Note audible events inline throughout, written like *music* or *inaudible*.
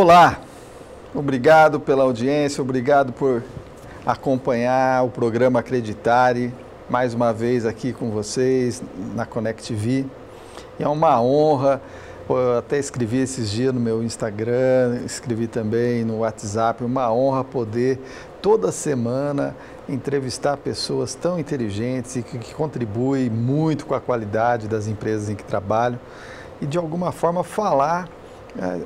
Olá, obrigado pela audiência, obrigado por acompanhar o programa Acreditare, mais uma vez aqui com vocês na Connect. É uma honra, eu até escrevi esses dias no meu Instagram, escrevi também no WhatsApp, uma honra poder toda semana entrevistar pessoas tão inteligentes e que, que contribuem muito com a qualidade das empresas em que trabalham e de alguma forma falar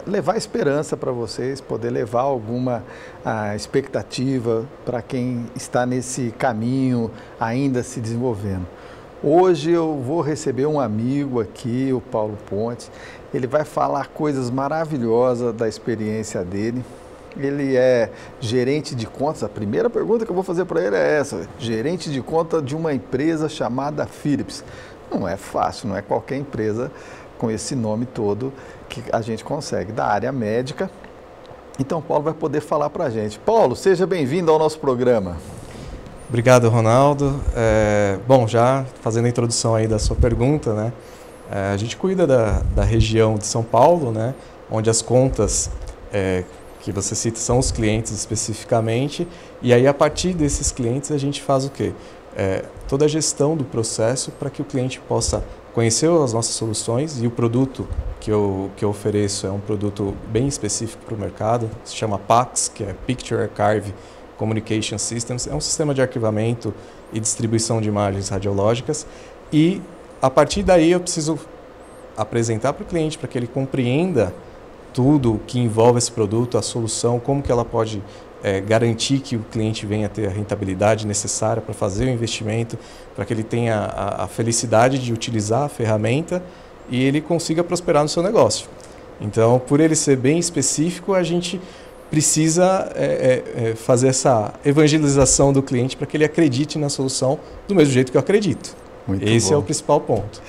levar esperança para vocês, poder levar alguma a, expectativa para quem está nesse caminho ainda se desenvolvendo. Hoje eu vou receber um amigo aqui, o Paulo Pontes. Ele vai falar coisas maravilhosas da experiência dele. Ele é gerente de contas. A primeira pergunta que eu vou fazer para ele é essa: gerente de conta de uma empresa chamada Philips. Não é fácil, não é qualquer empresa com esse nome todo que a gente consegue, da área médica. Então, Paulo vai poder falar para a gente. Paulo, seja bem-vindo ao nosso programa. Obrigado, Ronaldo. É, bom, já fazendo a introdução aí da sua pergunta, né? É, a gente cuida da, da região de São Paulo, né? Onde as contas é, que você cita são os clientes especificamente. E aí, a partir desses clientes, a gente faz o quê? É, toda a gestão do processo para que o cliente possa conheceu as nossas soluções e o produto que eu, que eu ofereço é um produto bem específico para o mercado, se chama PAX, que é Picture Archive Communication Systems, é um sistema de arquivamento e distribuição de imagens radiológicas. E a partir daí eu preciso apresentar para o cliente para que ele compreenda tudo que envolve esse produto, a solução, como que ela pode é, garantir que o cliente venha ter a rentabilidade necessária para fazer o investimento, para que ele tenha a, a, felicidade de utilizar a ferramenta e ele consiga prosperar no seu negócio. Então, por ele ser bem específico, a gente precisa é, é, é fazer essa evangelização do cliente para que ele acredite na solução do mesmo jeito que eu acredito. Muito Esse bom. é o principal ponto.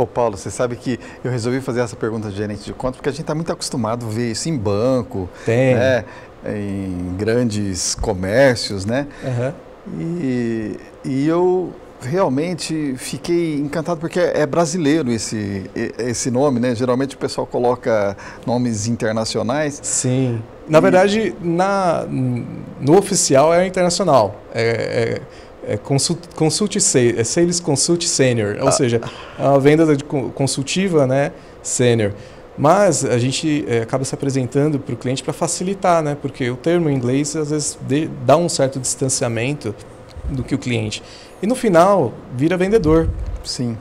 Ô Paulo, você sabe que eu resolvi fazer essa pergunta de gerente de conta porque a gente está muito acostumado a ver isso em banco. Tem. Né? em grandes comércios, né? Uhum. E, e eu realmente fiquei encantado porque é brasileiro esse, esse nome, né? Geralmente o pessoal coloca nomes internacionais. Sim. Na e... verdade, na, no oficial é internacional. É, é, é consult, consult, é Sales Consult Senior, ou ah. seja, é a venda de consultiva, né? Senior. Mas a gente é, acaba se apresentando para o cliente para facilitar, né? Porque o termo em inglês às vezes de, dá um certo distanciamento do que o cliente. E no final vira vendedor. Sim.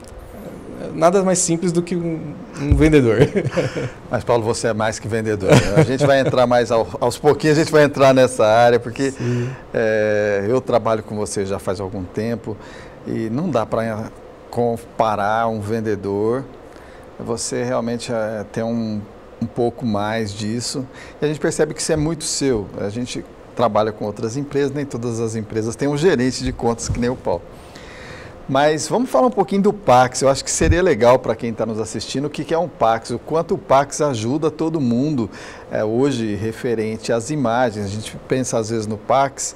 Nada mais simples do que um, um vendedor. *laughs* Mas Paulo, você é mais que vendedor. Né? A gente vai entrar mais ao, aos pouquinhos, a gente vai entrar nessa área, porque é, eu trabalho com você já faz algum tempo e não dá para comparar um vendedor você realmente é, tem um, um pouco mais disso. E a gente percebe que isso é muito seu. A gente trabalha com outras empresas, nem todas as empresas têm um gerente de contas que nem o Paulo. Mas vamos falar um pouquinho do Pax. Eu acho que seria legal para quem está nos assistindo o que, que é um Pax, o quanto o Pax ajuda todo mundo é, hoje referente às imagens. A gente pensa às vezes no Pax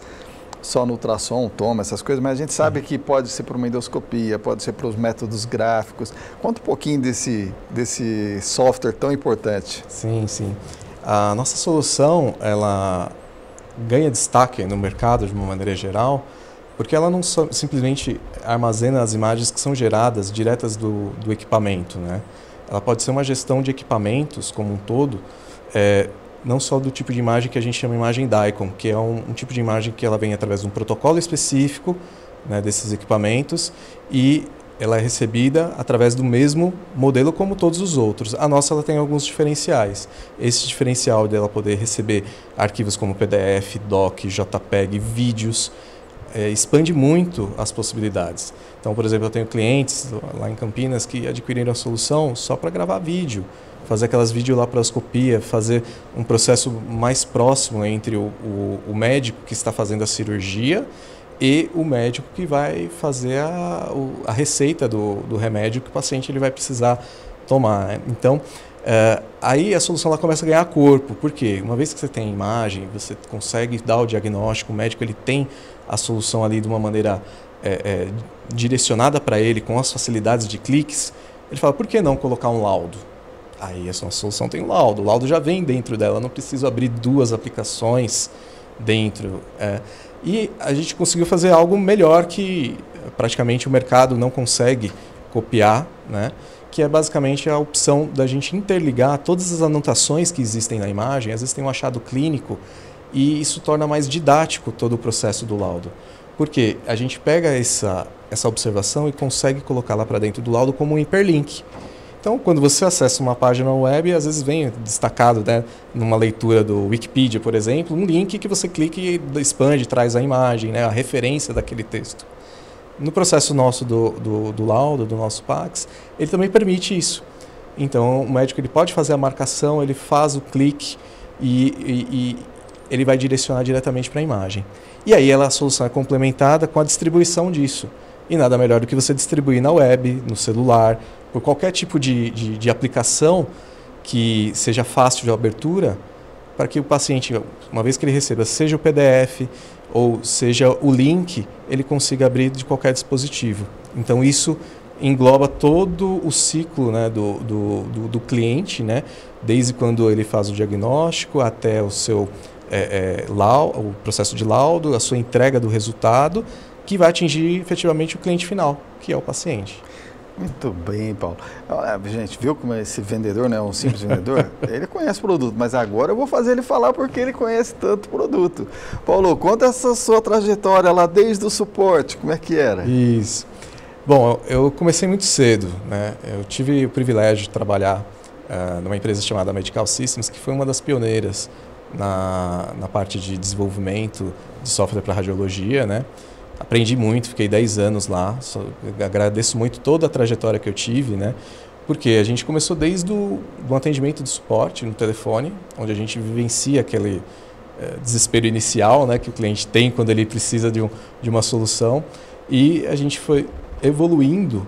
só no ultrassom, toma, essas coisas, mas a gente sabe que pode ser por uma endoscopia, pode ser para os métodos gráficos. Conta um pouquinho desse, desse software tão importante. Sim, sim. A nossa solução, ela ganha destaque no mercado de uma maneira geral, porque ela não só, simplesmente armazena as imagens que são geradas diretas do, do equipamento, né? Ela pode ser uma gestão de equipamentos como um todo, é, não só do tipo de imagem que a gente chama imagem DICOM, que é um, um tipo de imagem que ela vem através de um protocolo específico né, desses equipamentos e ela é recebida através do mesmo modelo como todos os outros. A nossa ela tem alguns diferenciais. Esse diferencial dela poder receber arquivos como PDF, DOC, JPEG, vídeos, é, expande muito as possibilidades. Então, por exemplo, eu tenho clientes lá em Campinas que adquiriram a solução só para gravar vídeo fazer aquelas videolaparoscopia, fazer um processo mais próximo entre o, o, o, médico que está fazendo a cirurgia e o médico que vai fazer a, a receita do, do remédio que o paciente ele vai precisar tomar. Né? Então, é, aí a solução ela começa a ganhar corpo, porque uma vez que você tem imagem, você consegue dar o diagnóstico, o médico ele tem a solução ali de uma maneira é, é, direcionada para ele, com as facilidades de cliques, ele fala, por que não colocar um laudo? Aí a nossa solução tem o laudo. O laudo já vem dentro dela, não preciso abrir duas aplicações dentro. É. E a gente conseguiu fazer algo melhor que praticamente o mercado não consegue copiar, né? que é basicamente a opção da gente interligar todas as anotações que existem na imagem, às vezes tem um achado clínico, e isso torna mais didático todo o processo do laudo. Porque a gente pega essa, essa observação e consegue colocá-la para dentro do laudo como um hiperlink. Então, quando você acessa uma página web, às vezes vem destacado, né, numa leitura do Wikipedia, por exemplo, um link que você clica e expande, traz a imagem, né, a referência daquele texto. No processo nosso do, do, do laudo, do nosso PAX, ele também permite isso. Então, o médico ele pode fazer a marcação, ele faz o clique e, e ele vai direcionar diretamente para a imagem. E aí ela, a solução é complementada com a distribuição disso. E nada melhor do que você distribuir na web, no celular, por qualquer tipo de, de, de aplicação que seja fácil de abertura, para que o paciente, uma vez que ele receba, seja o PDF, ou seja o link, ele consiga abrir de qualquer dispositivo. Então isso engloba todo o ciclo né, do, do, do, do cliente, né, desde quando ele faz o diagnóstico até o seu é, é, o processo de laudo, a sua entrega do resultado, que vai atingir efetivamente o cliente final, que é o paciente. Muito bem, Paulo. Gente, viu como esse vendedor, né, um simples vendedor, *laughs* ele conhece o produto, mas agora eu vou fazer ele falar porque ele conhece tanto produto. Paulo, conta essa sua trajetória lá desde o suporte, como é que era? Isso. Bom, eu comecei muito cedo, né? Eu tive o privilégio de trabalhar uh, numa empresa chamada Medical Systems, que foi uma das pioneiras na, na parte de desenvolvimento de software para radiologia, né? aprendi muito, fiquei 10 anos lá. Só, agradeço muito toda a trajetória que eu tive, né? Porque a gente começou desde o do atendimento de suporte no telefone, onde a gente vivencia aquele é, desespero inicial né, que o cliente tem quando ele precisa de, um, de uma solução. E a gente foi evoluindo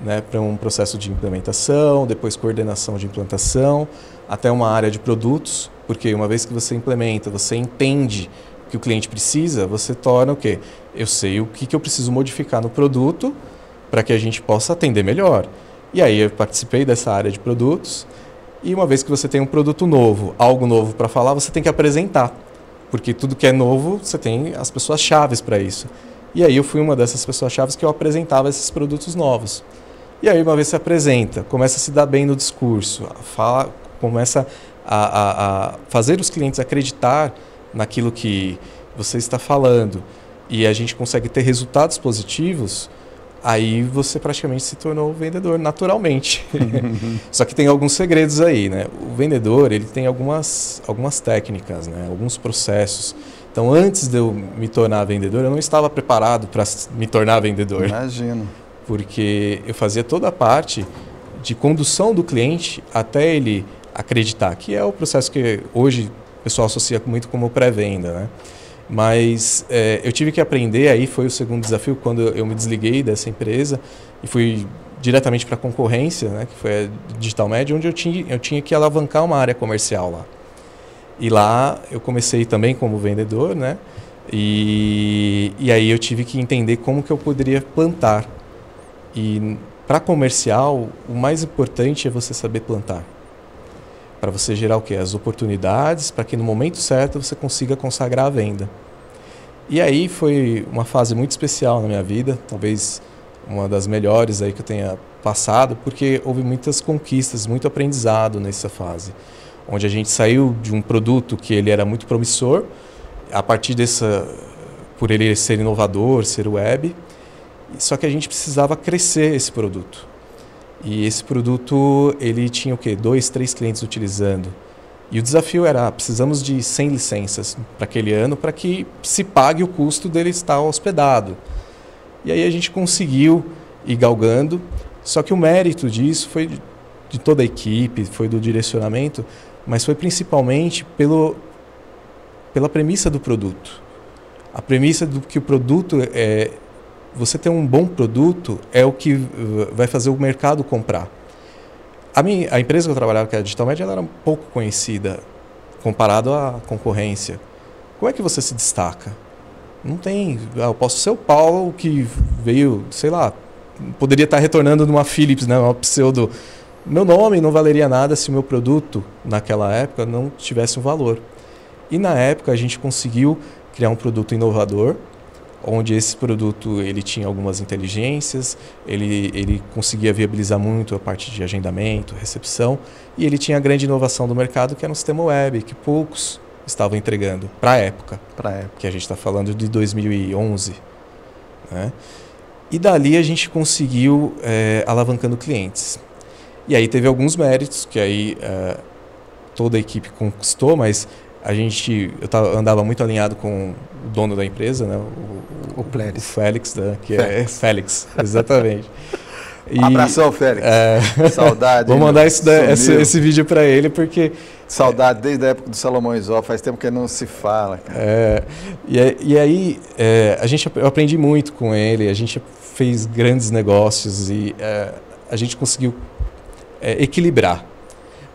né, para um processo de implementação, depois coordenação de implantação, até uma área de produtos, porque uma vez que você implementa, você entende que o cliente precisa, você torna o quê? Eu sei o que, que eu preciso modificar no produto para que a gente possa atender melhor. E aí eu participei dessa área de produtos e uma vez que você tem um produto novo, algo novo para falar, você tem que apresentar. Porque tudo que é novo, você tem as pessoas chaves para isso. E aí eu fui uma dessas pessoas chaves que eu apresentava esses produtos novos. E aí uma vez se apresenta, começa a se dar bem no discurso, fala, começa a, a, a fazer os clientes acreditar naquilo que você está falando e a gente consegue ter resultados positivos, aí você praticamente se tornou vendedor naturalmente. *laughs* Só que tem alguns segredos aí, né? O vendedor, ele tem algumas, algumas técnicas, né? Alguns processos. Então, antes de eu me tornar vendedor, eu não estava preparado para me tornar vendedor. Imagino. Porque eu fazia toda a parte de condução do cliente até ele acreditar, que é o processo que hoje pessoal associa muito como pré-venda, né? Mas é, eu tive que aprender, aí foi o segundo desafio, quando eu me desliguei dessa empresa e fui diretamente para a concorrência, né, que foi a Digital Media, onde eu tinha, eu tinha que alavancar uma área comercial lá. E lá eu comecei também como vendedor, né? E, e aí eu tive que entender como que eu poderia plantar. E para comercial, o mais importante é você saber plantar para você gerar o quê? As oportunidades para que no momento certo você consiga consagrar a venda. E aí foi uma fase muito especial na minha vida, talvez uma das melhores aí que eu tenha passado, porque houve muitas conquistas, muito aprendizado nessa fase, onde a gente saiu de um produto que ele era muito promissor, a partir dessa por ele ser inovador, ser web, só que a gente precisava crescer esse produto. E esse produto, ele tinha o quê? Dois, três clientes utilizando. E o desafio era, ah, precisamos de 100 licenças para aquele ano para que se pague o custo dele estar hospedado. E aí a gente conseguiu ir galgando, só que o mérito disso foi de toda a equipe, foi do direcionamento, mas foi principalmente pelo, pela premissa do produto. A premissa do que o produto é, você ter um bom produto é o que vai fazer o mercado comprar. A, minha, a empresa que eu trabalhava, que era a Digital Media, ela era pouco conhecida comparado à concorrência. Como é que você se destaca? Não tem. Ah, eu posso ser o Paulo que veio, sei lá, poderia estar retornando numa Philips, né, uma pseudo meu nome não valeria nada se o meu produto, naquela época, não tivesse um valor. E na época a gente conseguiu criar um produto inovador, onde esse produto ele tinha algumas inteligências, ele, ele conseguia viabilizar muito a parte de agendamento, recepção, e ele tinha a grande inovação do mercado, que era um sistema web, que poucos estavam entregando para a época. Para época. Que a gente está falando de 2011. Né? E dali a gente conseguiu é, alavancando clientes. E aí teve alguns méritos que aí é, toda a equipe conquistou, mas a gente eu tava, andava muito alinhado com o dono da empresa, né? O, o, o Félix, né? que Félix. é Félix, exatamente. E, *laughs* Abração, Félix. É, Saudade. Vou mandar esse, esse, esse, vídeo para ele porque. Saudade desde a época do Salomão Isó, faz tempo que não se fala. É, e, e aí, é, a gente, eu aprendi muito com ele, a gente fez grandes negócios e é, a gente conseguiu é, equilibrar.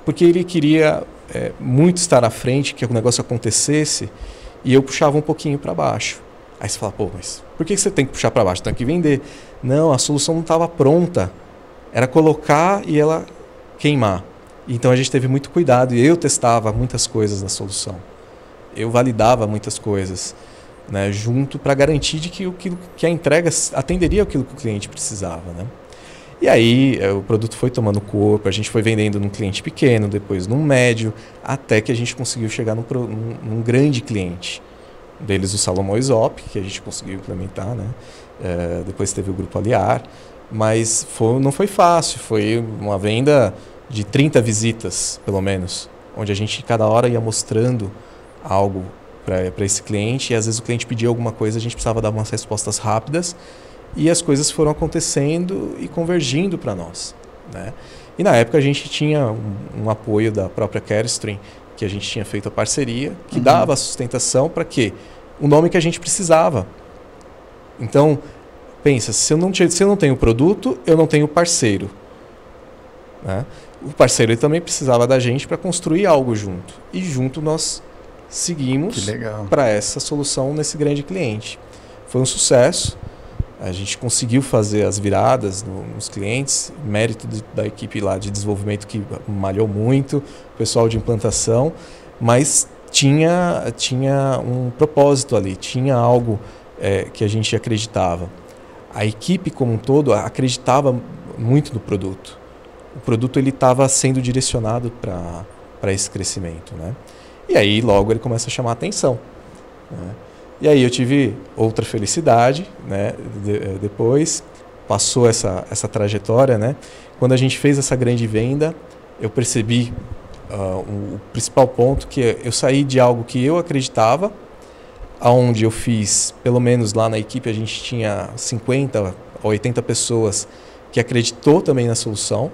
Porque ele queria é, muito estar à frente, que o negócio acontecesse, e eu puxava um pouquinho para baixo. Aí você fala, pô, mas por que você tem que puxar para baixo? Tem que vender. Não, a solução não estava pronta. Era colocar e ela queimar. Então a gente teve muito cuidado e eu testava muitas coisas na solução. Eu validava muitas coisas, né, junto para garantir de que, o, que a entrega atenderia aquilo que o cliente precisava, né? E aí é, o produto foi tomando corpo, a gente foi vendendo num cliente pequeno, depois num médio, até que a gente conseguiu chegar num, num, grande cliente. Deles o Salomão Isop, que a gente conseguiu implementar, né? É, depois teve o Grupo Aliar, mas foi, não foi fácil, foi uma venda de 30 visitas, pelo menos, onde a gente cada hora ia mostrando algo para esse cliente e às vezes o cliente pedia alguma coisa, a gente precisava dar umas respostas rápidas e as coisas foram acontecendo e convergindo para nós. Né? E na época a gente tinha um, um, apoio da própria Carestream, que a gente tinha feito a parceria, que uhum. dava sustentação para quê? O nome que a gente precisava. Então, pensa, se eu não, se eu não tenho produto, eu não tenho parceiro. Né? O parceiro também precisava da gente para construir algo junto. E junto nós seguimos para essa solução nesse grande cliente. Foi um sucesso. A gente conseguiu fazer as viradas no, nos clientes, mérito da equipe lá de desenvolvimento que malhou muito, o pessoal de implantação, mas tinha, tinha um propósito ali, tinha algo é, que a gente acreditava. A equipe como um todo acreditava muito no produto. O produto ele estava sendo direcionado para esse crescimento, né? E aí logo ele começa a chamar a atenção. Né? E aí eu tive outra felicidade, né? De, eh, depois passou essa essa trajetória, né? Quando a gente fez essa grande venda, eu percebi uh, o principal ponto que eu saí de algo que eu acreditava, aonde eu fiz, pelo menos lá na equipe a gente tinha 50 ou 80 pessoas que acreditou também na solução.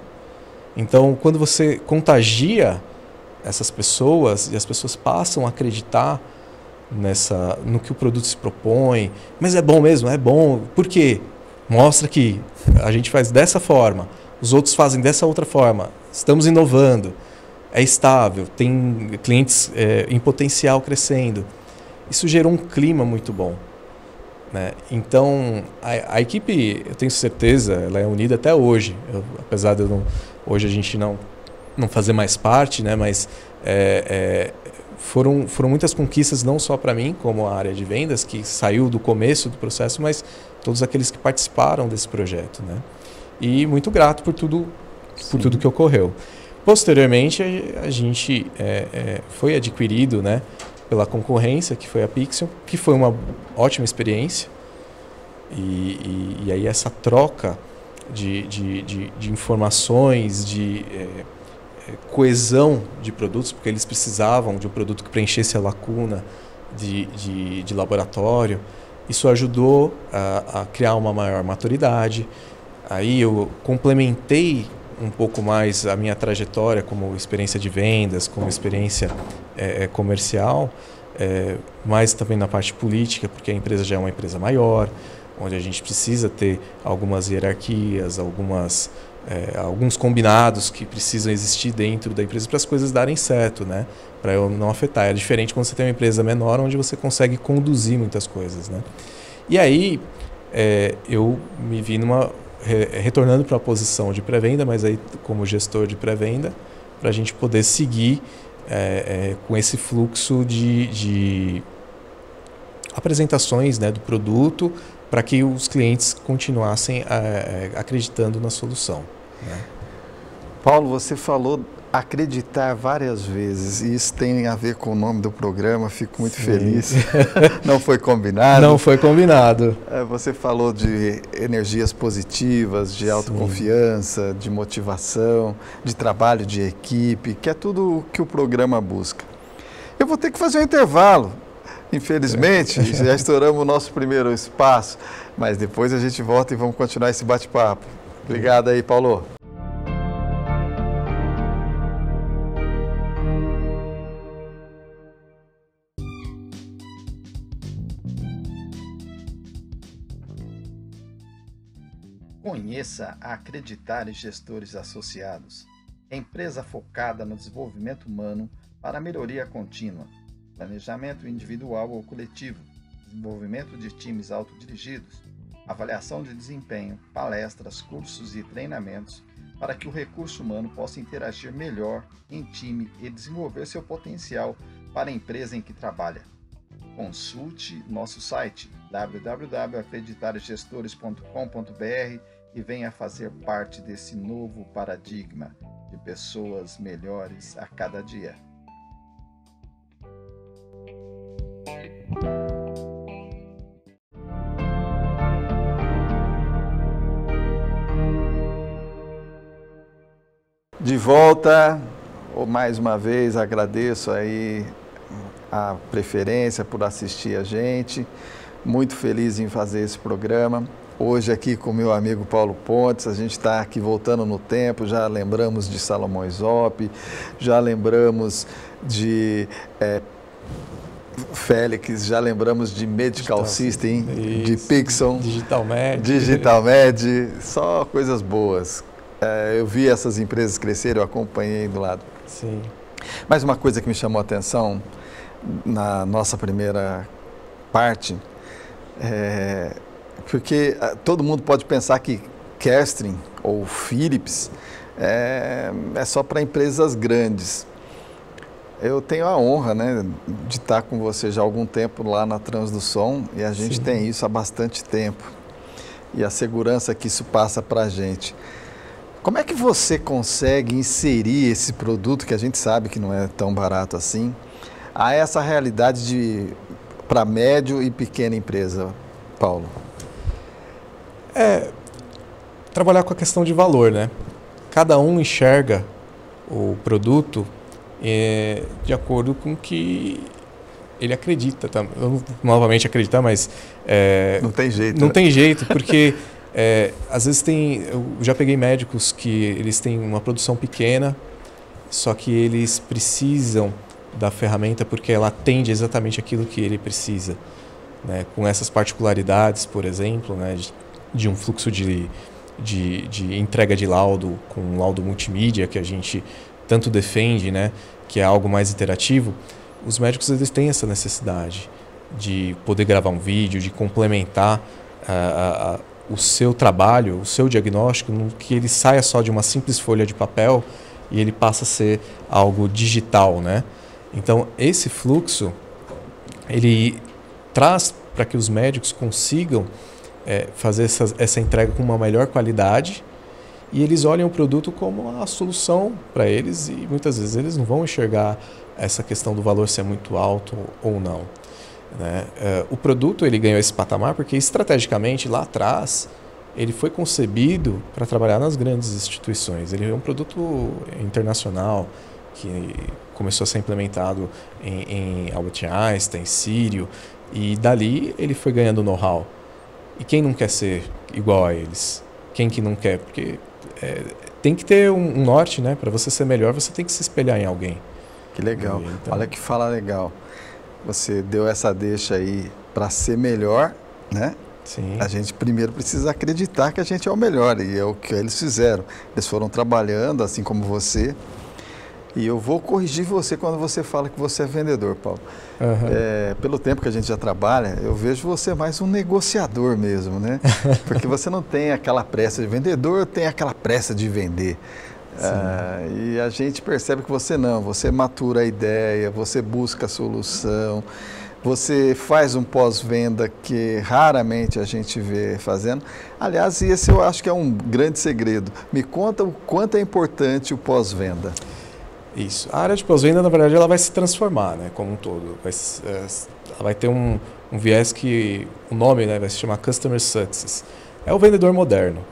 Então, quando você contagia essas pessoas e as pessoas passam a acreditar nessa no que o produto se propõe. Mas é bom mesmo, é bom. Por quê? Mostra que a gente faz dessa forma, os outros fazem dessa outra forma. Estamos inovando, é estável, tem clientes é, em potencial crescendo. Isso gerou um clima muito bom. Né? Então, a, a, equipe, eu tenho certeza, ela é unida até hoje. Eu, apesar de não, hoje a gente não, não fazer mais parte, né? mas é, é, foram, foram muitas conquistas, não só para mim, como a área de vendas, que saiu do começo do processo, mas todos aqueles que participaram desse projeto. Né? E muito grato por tudo, por tudo que ocorreu. Posteriormente, a, gente é, é, foi adquirido né, pela concorrência, que foi a Pixel, que foi uma ótima experiência. E, e, e aí essa troca de, de, de, de informações, de é, coesão de produtos, porque eles precisavam de um produto que preenchesse a lacuna de, de, de laboratório. Isso ajudou a, a, criar uma maior maturidade. Aí eu complementei um pouco mais a minha trajetória como experiência de vendas, como experiência é, comercial, é, mas também na parte política, porque a empresa já é uma empresa maior, onde a gente precisa ter algumas hierarquias, algumas é, alguns combinados que precisam existir dentro da empresa para as coisas darem certo, né? Para eu não afetar. É diferente quando você tem uma empresa menor, onde você consegue conduzir muitas coisas, né? E aí é, eu me vi numa re, retornando para a posição de pré-venda, mas aí como gestor de pré-venda, para a gente poder seguir é, é, com esse fluxo de, de apresentações né, do produto para que os clientes continuassem é, é, acreditando na solução. Né? Paulo, você falou acreditar várias vezes. E isso tem a ver com o nome do programa, fico muito Sim. feliz. *laughs* Não foi combinado? Não foi combinado. É, você falou de energias positivas, de autoconfiança, Sim. de motivação, de trabalho de equipe, que é tudo o que o programa busca. Eu vou ter que fazer um intervalo. Infelizmente, já estouramos o nosso primeiro espaço, mas depois a gente volta e vamos continuar esse bate-papo. Obrigado aí, Paulo. Conheça a Acreditar Gestores Associados, empresa focada no desenvolvimento humano para melhoria contínua, planejamento individual ou coletivo, desenvolvimento de times autodirigidos, avaliação de desempenho, palestras, cursos e treinamentos para que o recurso humano possa interagir melhor em time e desenvolver seu potencial para a empresa em que trabalha. Consulte nosso site www.acreditargestores.com.br e venha fazer parte desse novo paradigma de pessoas melhores a cada dia. Volta, mais uma vez agradeço aí a preferência por assistir a gente. Muito feliz em fazer esse programa. Hoje aqui com meu amigo Paulo Pontes, a gente está aqui voltando no tempo, já lembramos de Salomão Isop, já lembramos de é, Félix, já lembramos de Medical Digital, System, de Pixon, Digital Med. Digital Med, só coisas boas. É, eu vi essas empresas crescerem, eu acompanhei do lado. Sim. Mas uma coisa que me chamou a atenção na nossa primeira parte é, porque ah, todo mundo pode pensar que Kestrel ou Philips é, é só para empresas grandes. Eu tenho a honra né, de estar com você já há algum tempo lá na Trans do Som e a gente Sim. tem isso há bastante tempo. E a segurança que isso passa para a gente. Como é que você consegue inserir esse produto, que a gente sabe que não é tão barato assim, a essa realidade de para médio e pequena empresa, Paulo? É trabalhar com a questão de valor, né? Cada um enxerga o produto é, de acordo com o que ele acredita. Tá? Eu novamente acreditar, mas é, não tem jeito. Não né? tem jeito, porque *laughs* é, às vezes tem. Eu já peguei médicos que eles têm uma produção pequena, só que eles precisam da ferramenta porque ela atende exatamente aquilo que ele precisa, né? Com essas particularidades, por exemplo, né? De, de um fluxo de, de, de, entrega de laudo com um laudo multimídia que a gente tanto defende, né, que é algo mais interativo, os médicos eles têm essa necessidade de poder gravar um vídeo, de complementar uh, uh, o seu trabalho, o seu diagnóstico, que ele saia só de uma simples folha de papel e ele passa a ser algo digital, né? Então esse fluxo ele traz para que os médicos consigam é, fazer essa, essa entrega com uma melhor qualidade e eles olham o produto como a solução para eles e muitas vezes eles não vão enxergar essa questão do valor ser muito alto ou não. Né? É, o produto ele ganhou esse patamar porque estrategicamente lá atrás ele foi concebido para trabalhar nas grandes instituições. Ele é um produto internacional que começou a ser implementado em, em Albert Einstein, Sírio, e dali ele foi ganhando know-how. E quem não quer ser igual a eles? Quem que não quer? Porque é, tem que ter um, um norte, né? Para você ser melhor, você tem que se espelhar em alguém. Que legal. Então... Olha que fala legal. Você deu essa deixa aí para ser melhor, né? Sim. A gente primeiro precisa acreditar que a gente é o melhor e é o que eles fizeram. Eles foram trabalhando, assim como você. E eu vou corrigir você quando você fala que você é vendedor, Paulo. Uhum. É, pelo tempo que a gente já trabalha, eu vejo você mais um negociador mesmo, né? *laughs* Porque você não tem aquela pressa de vendedor, tem aquela pressa de vender. Ah, e a gente percebe que você não, você matura a ideia, você busca a solução, você faz um pós-venda que raramente a gente vê fazendo. Aliás, esse eu acho que é um grande segredo. Me conta o quanto é importante o pós-venda. Isso. A área de pós-venda, na verdade, ela vai se transformar, né, como um todo. Vai, é, ela vai ter um, um viés que o nome né, vai se chamar Customer Success. É o vendedor moderno.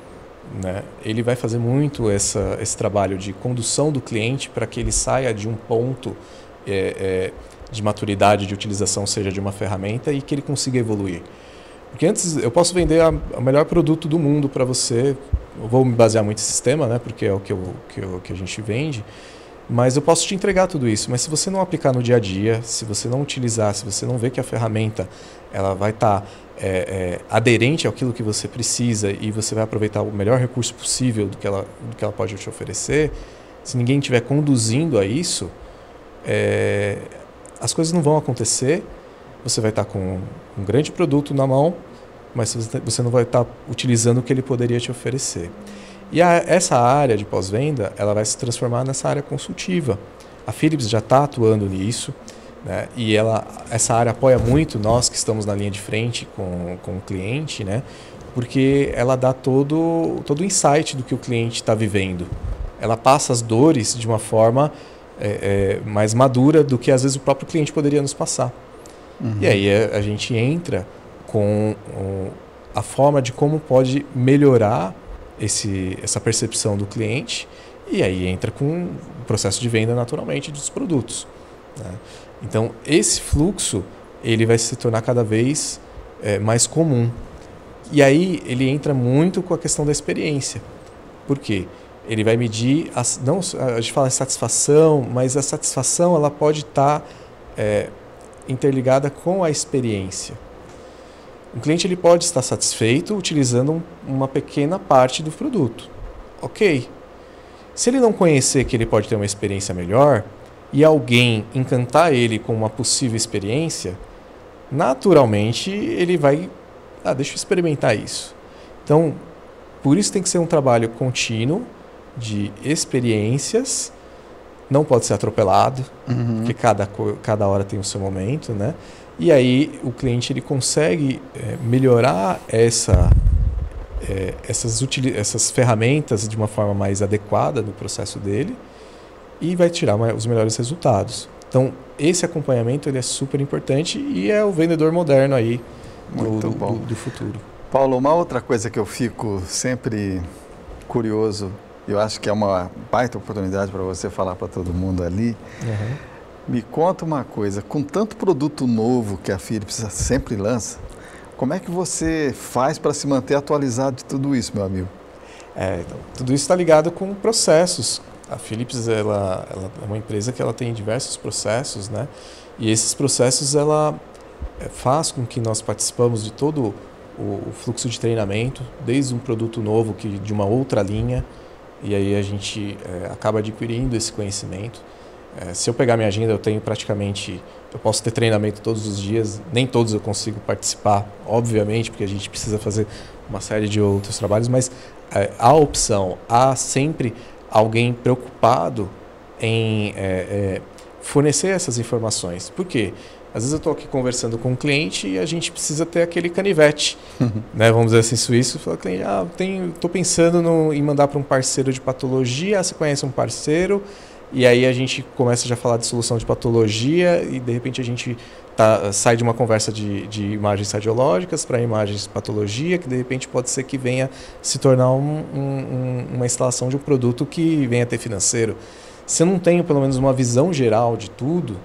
Né? Ele vai fazer muito essa, esse trabalho de condução do cliente para que ele saia de um ponto é, é, de maturidade de utilização, seja de uma ferramenta, e que ele consiga evoluir. Porque antes eu posso vender o melhor produto do mundo para você, eu vou me basear muito em sistema, né? porque é o que, eu, que, eu, que a gente vende, mas eu posso te entregar tudo isso. Mas se você não aplicar no dia a dia, se você não utilizar, se você não ver que a ferramenta ela vai estar tá é, é, aderente àquilo que você precisa e você vai aproveitar o melhor recurso possível do que ela, do que ela pode te oferecer, se ninguém estiver conduzindo a isso, é, as coisas não vão acontecer. Você vai estar com um grande produto na mão, mas você não vai estar utilizando o que ele poderia te oferecer. E a, essa área de pós-venda, ela vai se transformar nessa área consultiva. A Philips já está atuando nisso. Né? E ela, essa área apoia muito nós que estamos na linha de frente com, com o cliente, né? porque ela dá todo, todo o insight do que o cliente está vivendo. Ela passa as dores de uma forma é, é, mais madura do que às vezes o próprio cliente poderia nos passar. Uhum. E aí a, é, a, gente entra com o, a forma de como pode melhorar esse, essa percepção do cliente e aí entra com o processo de venda naturalmente dos produtos. Né? Então, esse fluxo ele vai se tornar cada vez é, mais comum. E aí ele entra muito com a questão da experiência. Por quê? Ele vai medir, as, não, a gente fala satisfação, mas a satisfação ela pode estar tá, é, interligada com a experiência. O cliente ele pode estar satisfeito utilizando um, uma pequena parte do produto. Ok. Se ele não conhecer que ele pode ter uma experiência melhor, e alguém encantar ele com uma possível experiência, naturalmente ele vai, ah, deixa eu experimentar isso. Então, por isso tem que ser um trabalho contínuo de experiências, não pode ser atropelado, uhum. porque cada, cada hora tem o seu momento, né? E aí o cliente ele consegue é, melhorar essa, é, essas, essas ferramentas de uma forma mais adequada no processo dele e vai tirar os melhores resultados. Então, esse acompanhamento ele é super importante e é o vendedor moderno aí do, do, do, do futuro. Paulo, uma outra coisa que eu fico sempre curioso, eu acho que é uma baita oportunidade para você falar para todo mundo ali. Uhum. Me conta uma coisa, com tanto produto novo que a Philips sempre lança, como é que você faz para se manter atualizado de tudo isso, meu amigo? É, então, tudo isso está ligado com processos, a Philips ela, ela, é uma empresa que ela tem diversos processos, né? E esses processos ela é, faz com que nós participamos de todo o, o fluxo de treinamento, desde um produto novo que de uma outra linha, e aí a gente é, acaba adquirindo esse conhecimento. É, se eu pegar minha agenda, eu tenho praticamente, eu posso ter treinamento todos os dias, nem todos eu consigo participar, obviamente, porque a gente precisa fazer uma série de outros trabalhos, mas é, opção, há sempre alguém preocupado em é, é, fornecer essas informações. Por quê? Às vezes eu estou aqui conversando com um cliente e a gente precisa ter aquele canivete, né? Vamos dizer assim, suíço. Fala, cliente, ah, estou pensando no, em mandar para um parceiro de patologia. Você conhece um parceiro? E aí a gente começa já a falar de solução de patologia e de repente a gente tá, sai de uma conversa de, de imagens radiológicas para imagens de patologia, que de repente pode ser que venha se tornar um, um, uma instalação de um produto que venha a ter financeiro. Se eu não tenho pelo menos uma visão geral de tudo,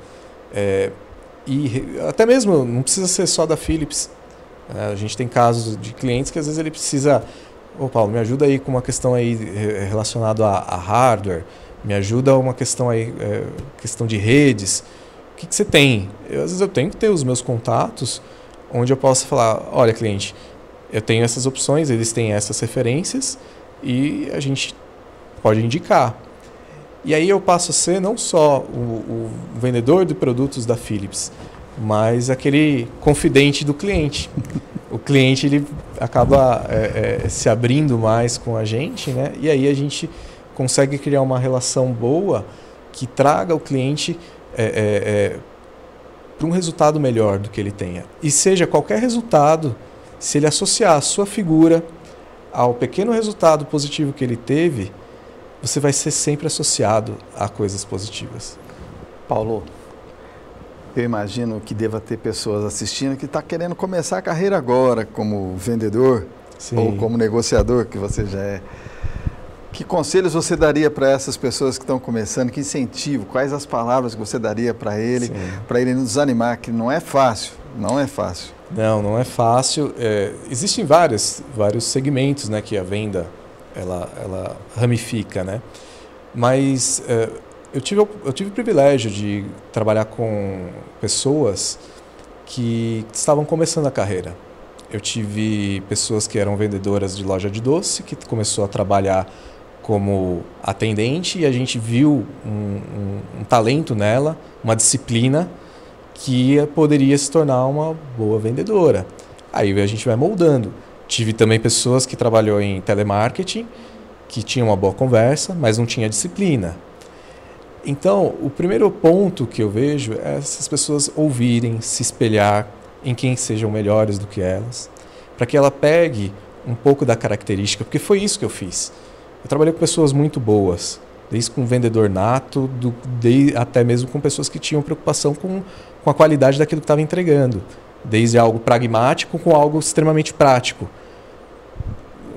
é, e até mesmo não precisa ser só da Philips. É, a gente tem casos de clientes que às vezes ele precisa, ô Paulo, me ajuda aí com uma questão aí relacionada a, a hardware, me ajuda uma questão aí, é, questão de redes que, que você tem? Eu, às vezes eu tenho que ter os meus contatos onde eu possa falar, olha cliente, eu tenho essas opções, eles têm essas referências e a gente pode indicar. E aí eu passo a ser não só o, o vendedor de produtos da Philips, mas aquele confidente do cliente. o cliente ele acaba é, é, se abrindo mais com a gente, né? E aí a gente consegue criar uma relação boa que traga o cliente é, é, é para um resultado melhor do que ele tenha. E seja qualquer resultado, se ele associar a sua figura ao pequeno resultado positivo que ele teve, você vai ser sempre associado a coisas positivas. Paulo, eu imagino que deva ter pessoas assistindo que está querendo começar a carreira agora como vendedor Sim. ou como negociador, que você já é. Que conselhos você daria para essas pessoas que estão começando? Que incentivo? Quais as palavras que você daria para ele, para ele não desanimar? Que não é fácil, não é fácil. Não, não é fácil. É, existem vários, vários segmentos né, que a venda ela, ela ramifica, né? Mas é, eu, tive, eu tive o privilégio de trabalhar com pessoas que estavam começando a carreira. Eu tive pessoas que eram vendedoras de loja de doce, que começou a trabalhar como atendente e a gente viu um, um, um talento nela, uma disciplina que poderia se tornar uma boa vendedora. Aí a gente vai moldando. Tive também pessoas que trabalhou em telemarketing, que tinham uma boa conversa, mas não tinha disciplina. Então, o primeiro ponto que eu vejo é essas pessoas ouvirem, se espelhar em quem sejam melhores do que elas, para que ela pegue um pouco da característica, porque foi isso que eu fiz. Eu trabalhei com pessoas muito boas, desde com um vendedor nato, do, de, até mesmo com pessoas que tinham preocupação com, com a qualidade daquilo que estava entregando, desde algo pragmático com algo extremamente prático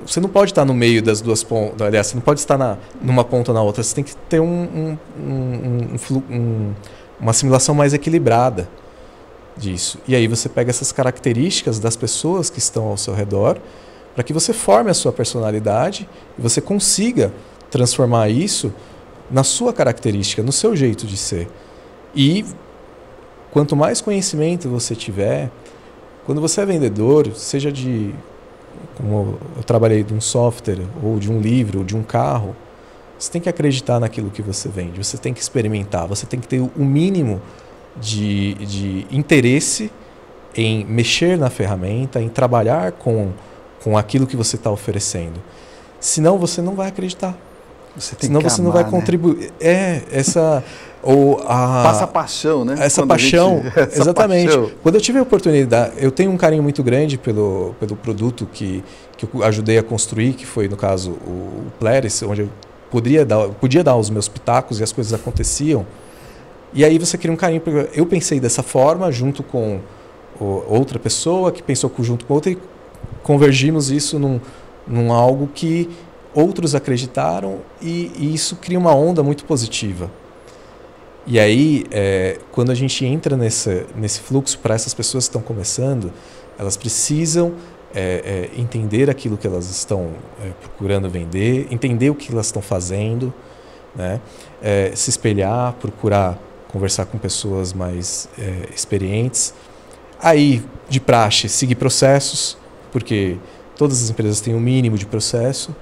você não pode estar no meio das duas pontas. Aliás, você não pode estar na, numa ponta ou na outra. Você tem que ter um, um, um, uma assimilação mais equilibrada disso. E aí você pega essas características das pessoas que estão ao seu redor para que você forme a sua personalidade e você consiga transformar isso na sua característica, no seu jeito de ser. E quanto mais conhecimento você tiver, quando você é vendedor, seja de como eu trabalhei de um software, ou de um livro, ou de um carro, você tem que acreditar naquilo que você vende, você tem que experimentar, você tem que ter o mínimo de, de interesse em mexer na ferramenta, em trabalhar com, com aquilo que você está oferecendo. Senão você não vai acreditar. Você Senão você amar, não vai né? contribuir. É, essa. Ou a, Passa paixão, né? Essa Quando paixão, gente, *laughs* essa exatamente. Paixão. Quando eu tive a oportunidade, eu tenho um carinho muito grande pelo, pelo produto que, que eu ajudei a construir, que foi, no caso, o, o onde eu poderia dar, podia dar os meus pitacos e as coisas aconteciam. E aí você cria um carinho. Eu pensei dessa forma, junto com outra pessoa, que pensou junto com outra, e convergimos isso num, num algo que outros acreditaram e, e isso cria uma onda muito positiva. E aí, é, quando a gente entra nesse, nesse fluxo para essas pessoas que estão começando, elas precisam é, é, entender aquilo que elas estão é, procurando vender, entender o que elas estão fazendo, né? É, se espelhar, procurar conversar com pessoas mais é, experientes. Aí, de praxe, seguir processos, porque todas as empresas têm um mínimo de processo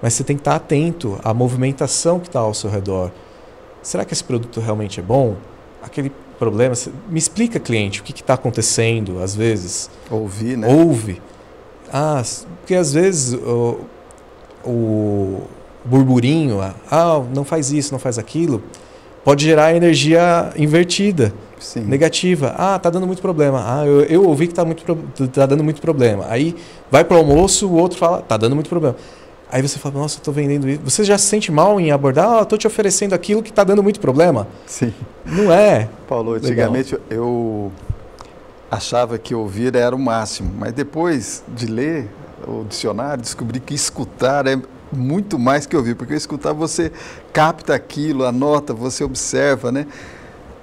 mas você tem que estar atento à movimentação que está ao seu redor. Será que esse produto realmente é bom? Aquele problema, me explica, cliente, o que está acontecendo, às vezes. Ouvir, né? Ouve. Ah, porque às vezes o, o burburinho, ah, não faz isso, não faz aquilo, pode gerar energia invertida, Sim. negativa. Ah, tá dando muito problema. Ah, eu, eu ouvi que tá, muito, tá dando muito problema. Aí vai para o almoço, o outro fala, tá dando muito problema. Aí você fala, nossa, eu estou vendendo isso. Você já se sente mal em abordar, ah, estou te oferecendo aquilo que está dando muito problema? Sim. Não é. Paulo, antigamente Legal. eu achava que ouvir era o máximo, mas depois de ler o dicionário, descobri que escutar é muito mais que ouvir, porque escutar você capta aquilo, anota, você observa, né?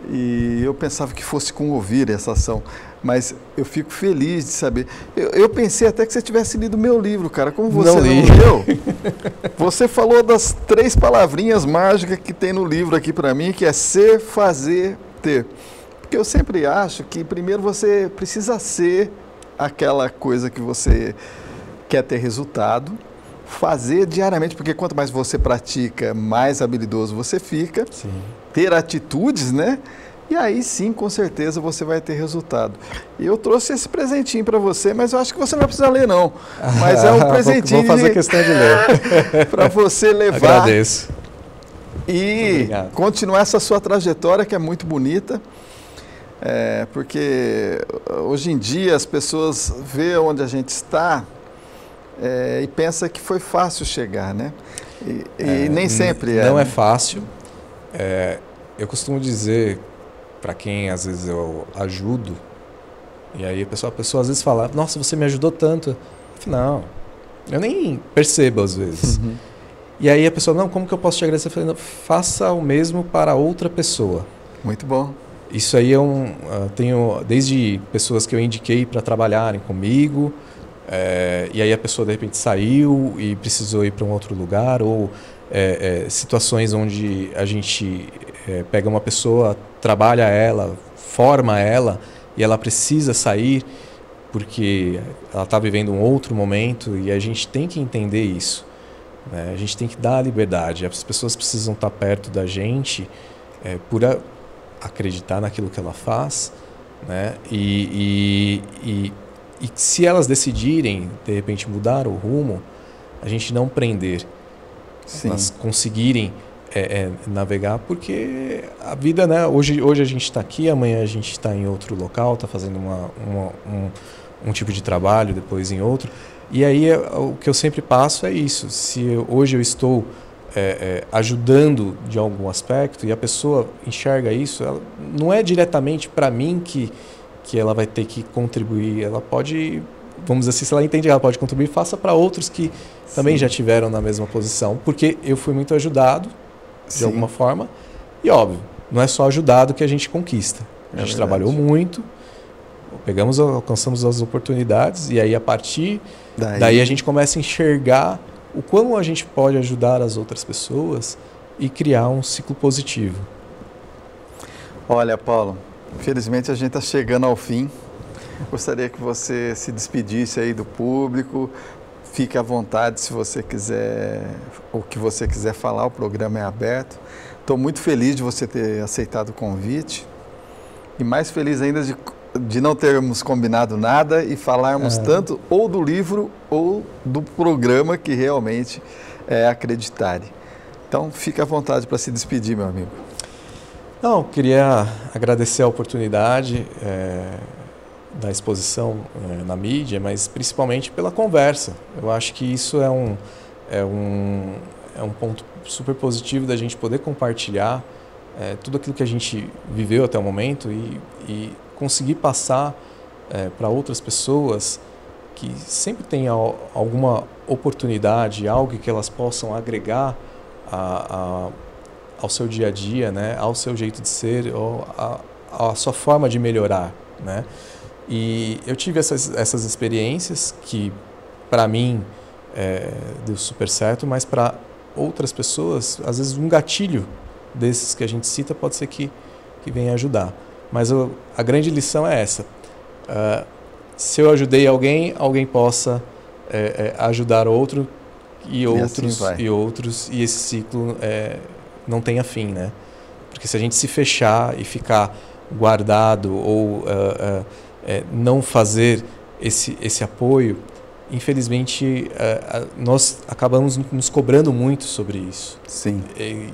E eu pensava que fosse com ouvir essa ação mas eu fico feliz de saber. Eu, eu, pensei até que você tivesse lido meu livro, cara. Como você não, não leu, *laughs* você falou das três palavrinhas mágicas que tem no livro aqui para mim, que é ser, fazer, ter. Porque eu sempre acho que primeiro você precisa ser aquela coisa que você quer ter resultado, fazer diariamente, porque quanto mais você pratica, mais habilidoso você fica. Sim. Ter atitudes, né? E aí sim, com certeza, você vai ter resultado. E eu trouxe esse presentinho para você, mas eu acho que você não vai precisar ler, não. Mas é um *laughs* presentinho. vou, fazer questão de ler. *laughs* para você levar. Agradeço. E continuar essa sua trajetória, que é muito bonita. É, porque hoje em dia as pessoas vê onde a gente está é, e pensa que foi fácil chegar, né? E, e é, nem sempre é. Não é né? fácil. É, eu costumo dizer para quem às vezes eu ajudo, e aí a pessoa, a pessoa às vezes fala, nossa, você me ajudou tanto. Eu falo, não, eu nem percebo às vezes. Uhum. E aí a pessoa, não, como que eu posso te agradecer? Eu falei, faça o mesmo para outra pessoa. Muito bom. Isso aí é um. Uh, tenho desde pessoas que eu indiquei para trabalharem comigo, é, e aí a pessoa de repente saiu e precisou ir para um outro lugar, ou é, é, situações onde a gente pega uma pessoa, trabalha ela, forma ela, e ela precisa sair porque ela está vivendo um outro momento, e a gente tem que entender isso. Né? A gente tem que dar a liberdade. As pessoas precisam estar tá perto da gente por. A, acreditar naquilo que ela faz, né? E, e, e, e se elas decidirem, de repente, mudar o rumo, a gente não prender, Sim. elas conseguirem é, é, navegar, porque a vida, né? Hoje, hoje a gente está aqui, amanhã a gente está em outro local, está fazendo uma, uma, um, um tipo de trabalho, depois em outro. E aí é, o que eu sempre passo é isso. Se hoje eu estou é, é, ajudando de algum aspecto e a pessoa enxerga isso, ela, não é diretamente para mim que, que ela vai ter que contribuir. Ela pode, vamos dizer assim, se ela entende que ela pode contribuir, faça para outros que Sim. também já tiveram na mesma posição, porque eu fui muito ajudado de Sim. alguma forma. E óbvio, não é só ajudado que a gente conquista. A é gente é trabalhou muito, pegamos, alcançamos as oportunidades e aí a partir daí, daí a gente começa a enxergar o como a gente pode ajudar as outras pessoas e criar um ciclo positivo. Olha, Paulo, infelizmente a gente está chegando ao fim. Gostaria que você se despedisse aí do público. Fique à vontade se você quiser, o que você quiser falar, o programa é aberto. Estou muito feliz de você ter aceitado o convite e mais feliz ainda de de não termos combinado nada e falarmos é. tanto ou do livro ou do programa que realmente é Acreditare. Então, fique à vontade para se despedir, meu amigo. Não, queria agradecer a oportunidade é, da exposição é, na mídia, mas principalmente pela conversa. Eu acho que isso é um, é um, é um ponto super positivo da gente poder compartilhar é, tudo aquilo que a gente viveu até o momento e, e conseguir passar é, para outras pessoas que sempre têm alguma oportunidade, algo que elas possam agregar a, a, ao seu dia a dia, né, ao seu jeito de ser, ou a, a sua forma de melhorar, né? E eu tive essas, essas experiências que, para mim, é, deu super certo, mas para outras pessoas, às vezes um gatilho desses que a gente cita pode ser que, que venha ajudar. Mas o, a grande lição é essa. Uh, se eu ajudei alguém, alguém possa é, é, ajudar outro e, outros e, assim e outros e esse ciclo é, não tenha fim, né? Porque se a gente se fechar e ficar guardado ou uh, uh, não fazer esse esse apoio, infelizmente nós acabamos nos cobrando muito sobre isso. Sim. E,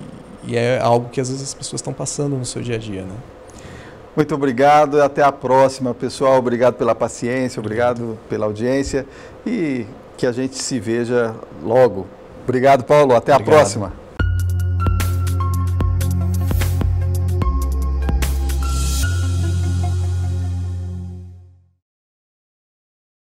e é algo que às vezes as pessoas estão passando no seu dia a dia, né? Muito obrigado e até a próxima, pessoal. Obrigado pela paciência, obrigado pela audiência e que a gente se veja logo. Obrigado, Paulo. Até obrigado. a próxima.